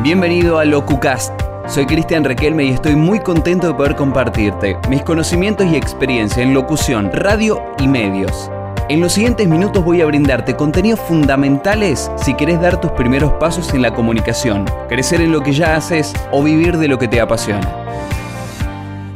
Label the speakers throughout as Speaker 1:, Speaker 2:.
Speaker 1: Bienvenido a LocuCast. Soy Cristian Requelme y estoy muy contento de poder compartirte mis conocimientos y experiencia en locución, radio y medios. En los siguientes minutos voy a brindarte contenidos fundamentales si querés dar tus primeros pasos en la comunicación, crecer en lo que ya haces o vivir de lo que te apasiona.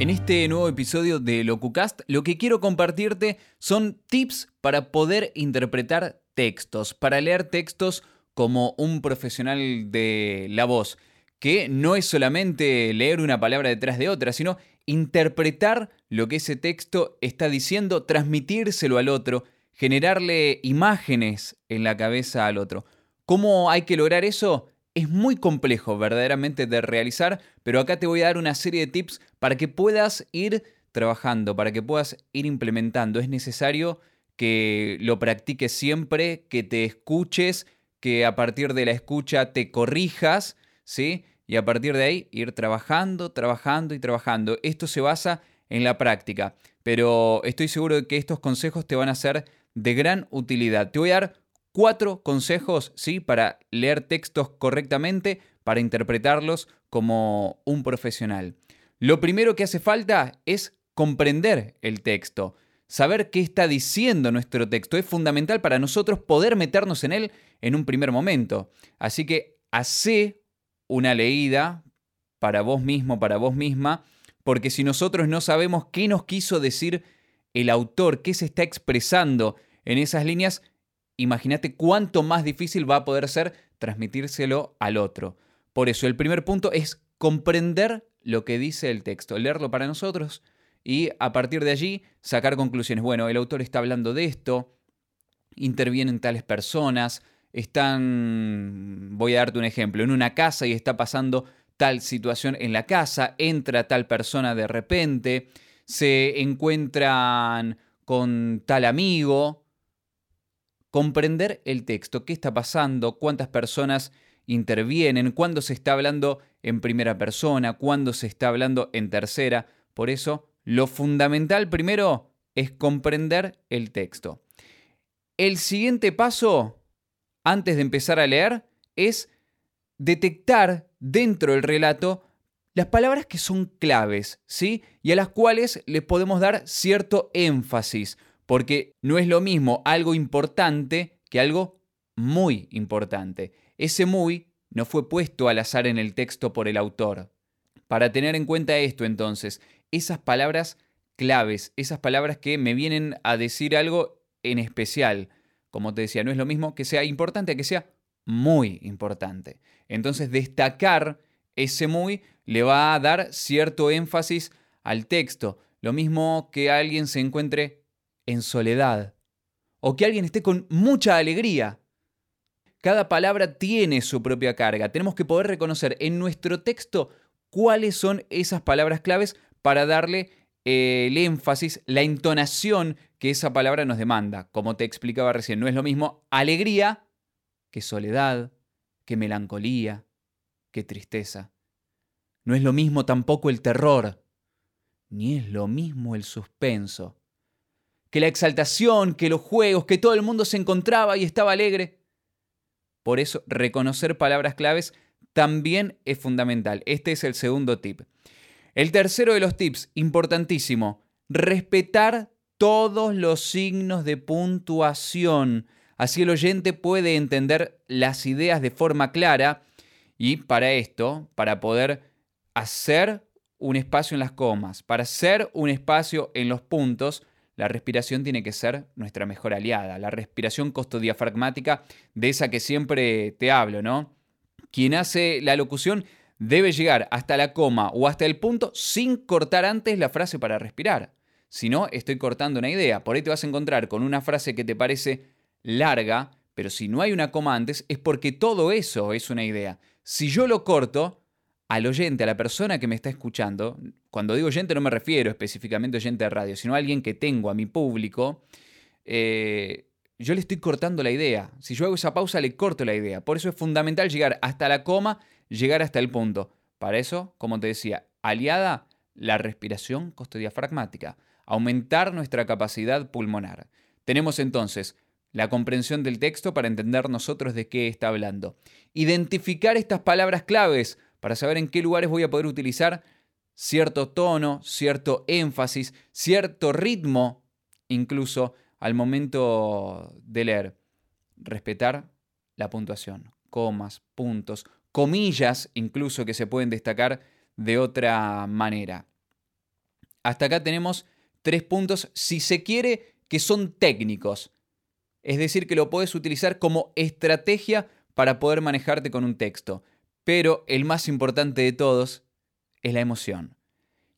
Speaker 1: En este nuevo episodio de LocuCast, lo que quiero compartirte son tips para poder interpretar textos, para leer textos como un profesional de la voz, que no es solamente leer una palabra detrás de otra, sino interpretar lo que ese texto está diciendo, transmitírselo al otro, generarle imágenes en la cabeza al otro. ¿Cómo hay que lograr eso? Es muy complejo verdaderamente de realizar, pero acá te voy a dar una serie de tips para que puedas ir trabajando, para que puedas ir implementando. Es necesario que lo practiques siempre, que te escuches, que a partir de la escucha te corrijas, ¿sí? Y a partir de ahí ir trabajando, trabajando y trabajando. Esto se basa en la práctica, pero estoy seguro de que estos consejos te van a ser de gran utilidad. Te voy a dar cuatro consejos, ¿sí? Para leer textos correctamente, para interpretarlos como un profesional. Lo primero que hace falta es comprender el texto. Saber qué está diciendo nuestro texto es fundamental para nosotros poder meternos en él en un primer momento. Así que hace una leída para vos mismo, para vos misma, porque si nosotros no sabemos qué nos quiso decir el autor, qué se está expresando en esas líneas, imagínate cuánto más difícil va a poder ser transmitírselo al otro. Por eso el primer punto es comprender lo que dice el texto, leerlo para nosotros y a partir de allí sacar conclusiones. Bueno, el autor está hablando de esto, intervienen tales personas, están, voy a darte un ejemplo, en una casa y está pasando tal situación en la casa, entra tal persona de repente, se encuentran con tal amigo. Comprender el texto, qué está pasando, cuántas personas intervienen, cuándo se está hablando en primera persona, cuándo se está hablando en tercera. Por eso lo fundamental primero es comprender el texto. El siguiente paso, antes de empezar a leer, es detectar dentro del relato las palabras que son claves, ¿sí? Y a las cuales les podemos dar cierto énfasis, porque no es lo mismo algo importante que algo muy importante. Ese muy no fue puesto al azar en el texto por el autor. Para tener en cuenta esto entonces, esas palabras claves, esas palabras que me vienen a decir algo en especial. Como te decía, no es lo mismo que sea importante que sea muy importante. Entonces, destacar ese muy le va a dar cierto énfasis al texto. Lo mismo que alguien se encuentre en soledad o que alguien esté con mucha alegría. Cada palabra tiene su propia carga. Tenemos que poder reconocer en nuestro texto cuáles son esas palabras claves para darle eh, el énfasis, la entonación que esa palabra nos demanda. Como te explicaba recién, no es lo mismo alegría que soledad, que melancolía, que tristeza. No es lo mismo tampoco el terror, ni es lo mismo el suspenso, que la exaltación, que los juegos, que todo el mundo se encontraba y estaba alegre. Por eso, reconocer palabras claves también es fundamental. Este es el segundo tip. El tercero de los tips, importantísimo, respetar todos los signos de puntuación. Así el oyente puede entender las ideas de forma clara y para esto, para poder hacer un espacio en las comas, para hacer un espacio en los puntos, la respiración tiene que ser nuestra mejor aliada, la respiración costodiafragmática de esa que siempre te hablo, ¿no? Quien hace la locución debe llegar hasta la coma o hasta el punto sin cortar antes la frase para respirar. Si no, estoy cortando una idea. Por ahí te vas a encontrar con una frase que te parece larga, pero si no hay una coma antes es porque todo eso es una idea. Si yo lo corto, al oyente, a la persona que me está escuchando, cuando digo oyente no me refiero específicamente a oyente de radio, sino a alguien que tengo, a mi público, eh, yo le estoy cortando la idea. Si yo hago esa pausa, le corto la idea. Por eso es fundamental llegar hasta la coma llegar hasta el punto. Para eso, como te decía, aliada la respiración costodiafragmática, aumentar nuestra capacidad pulmonar. Tenemos entonces la comprensión del texto para entender nosotros de qué está hablando. Identificar estas palabras claves para saber en qué lugares voy a poder utilizar cierto tono, cierto énfasis, cierto ritmo, incluso al momento de leer. Respetar la puntuación, comas, puntos, comillas incluso que se pueden destacar de otra manera. Hasta acá tenemos tres puntos, si se quiere, que son técnicos. Es decir, que lo puedes utilizar como estrategia para poder manejarte con un texto. Pero el más importante de todos es la emoción.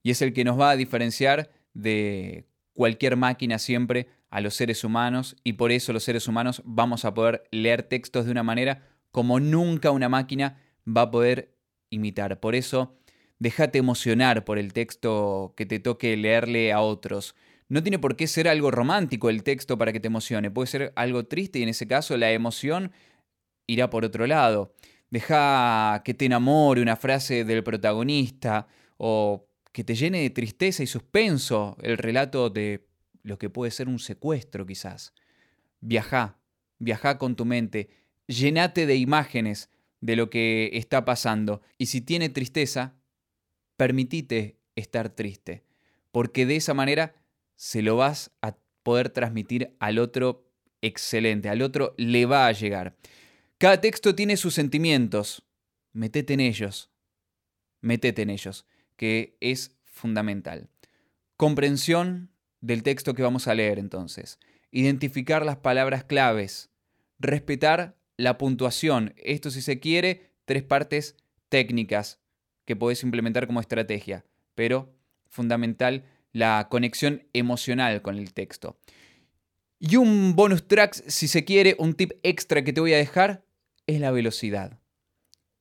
Speaker 1: Y es el que nos va a diferenciar de cualquier máquina siempre a los seres humanos y por eso los seres humanos vamos a poder leer textos de una manera como nunca una máquina va a poder imitar. Por eso, déjate emocionar por el texto que te toque leerle a otros. No tiene por qué ser algo romántico el texto para que te emocione, puede ser algo triste y en ese caso la emoción irá por otro lado. Deja que te enamore una frase del protagonista o que te llene de tristeza y suspenso el relato de lo que puede ser un secuestro quizás. Viaja, viaja con tu mente, llenate de imágenes de lo que está pasando y si tiene tristeza, permitite estar triste, porque de esa manera se lo vas a poder transmitir al otro excelente, al otro le va a llegar. Cada texto tiene sus sentimientos, metete en ellos, metete en ellos, que es fundamental. Comprensión del texto que vamos a leer entonces. Identificar las palabras claves. Respetar la puntuación. Esto si se quiere, tres partes técnicas que podés implementar como estrategia. Pero fundamental la conexión emocional con el texto. Y un bonus track, si se quiere, un tip extra que te voy a dejar, es la velocidad.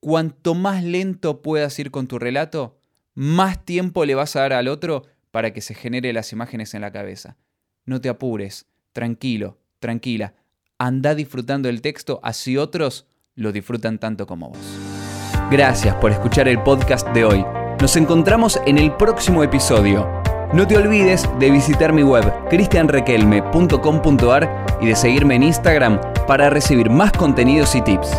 Speaker 1: Cuanto más lento puedas ir con tu relato, más tiempo le vas a dar al otro para que se genere las imágenes en la cabeza. No te apures, tranquilo, tranquila. Anda disfrutando el texto así otros lo disfrutan tanto como vos. Gracias por escuchar el podcast de hoy. Nos encontramos en el próximo episodio. No te olvides de visitar mi web cristianrequelme.com.ar y de seguirme en Instagram para recibir más contenidos y tips.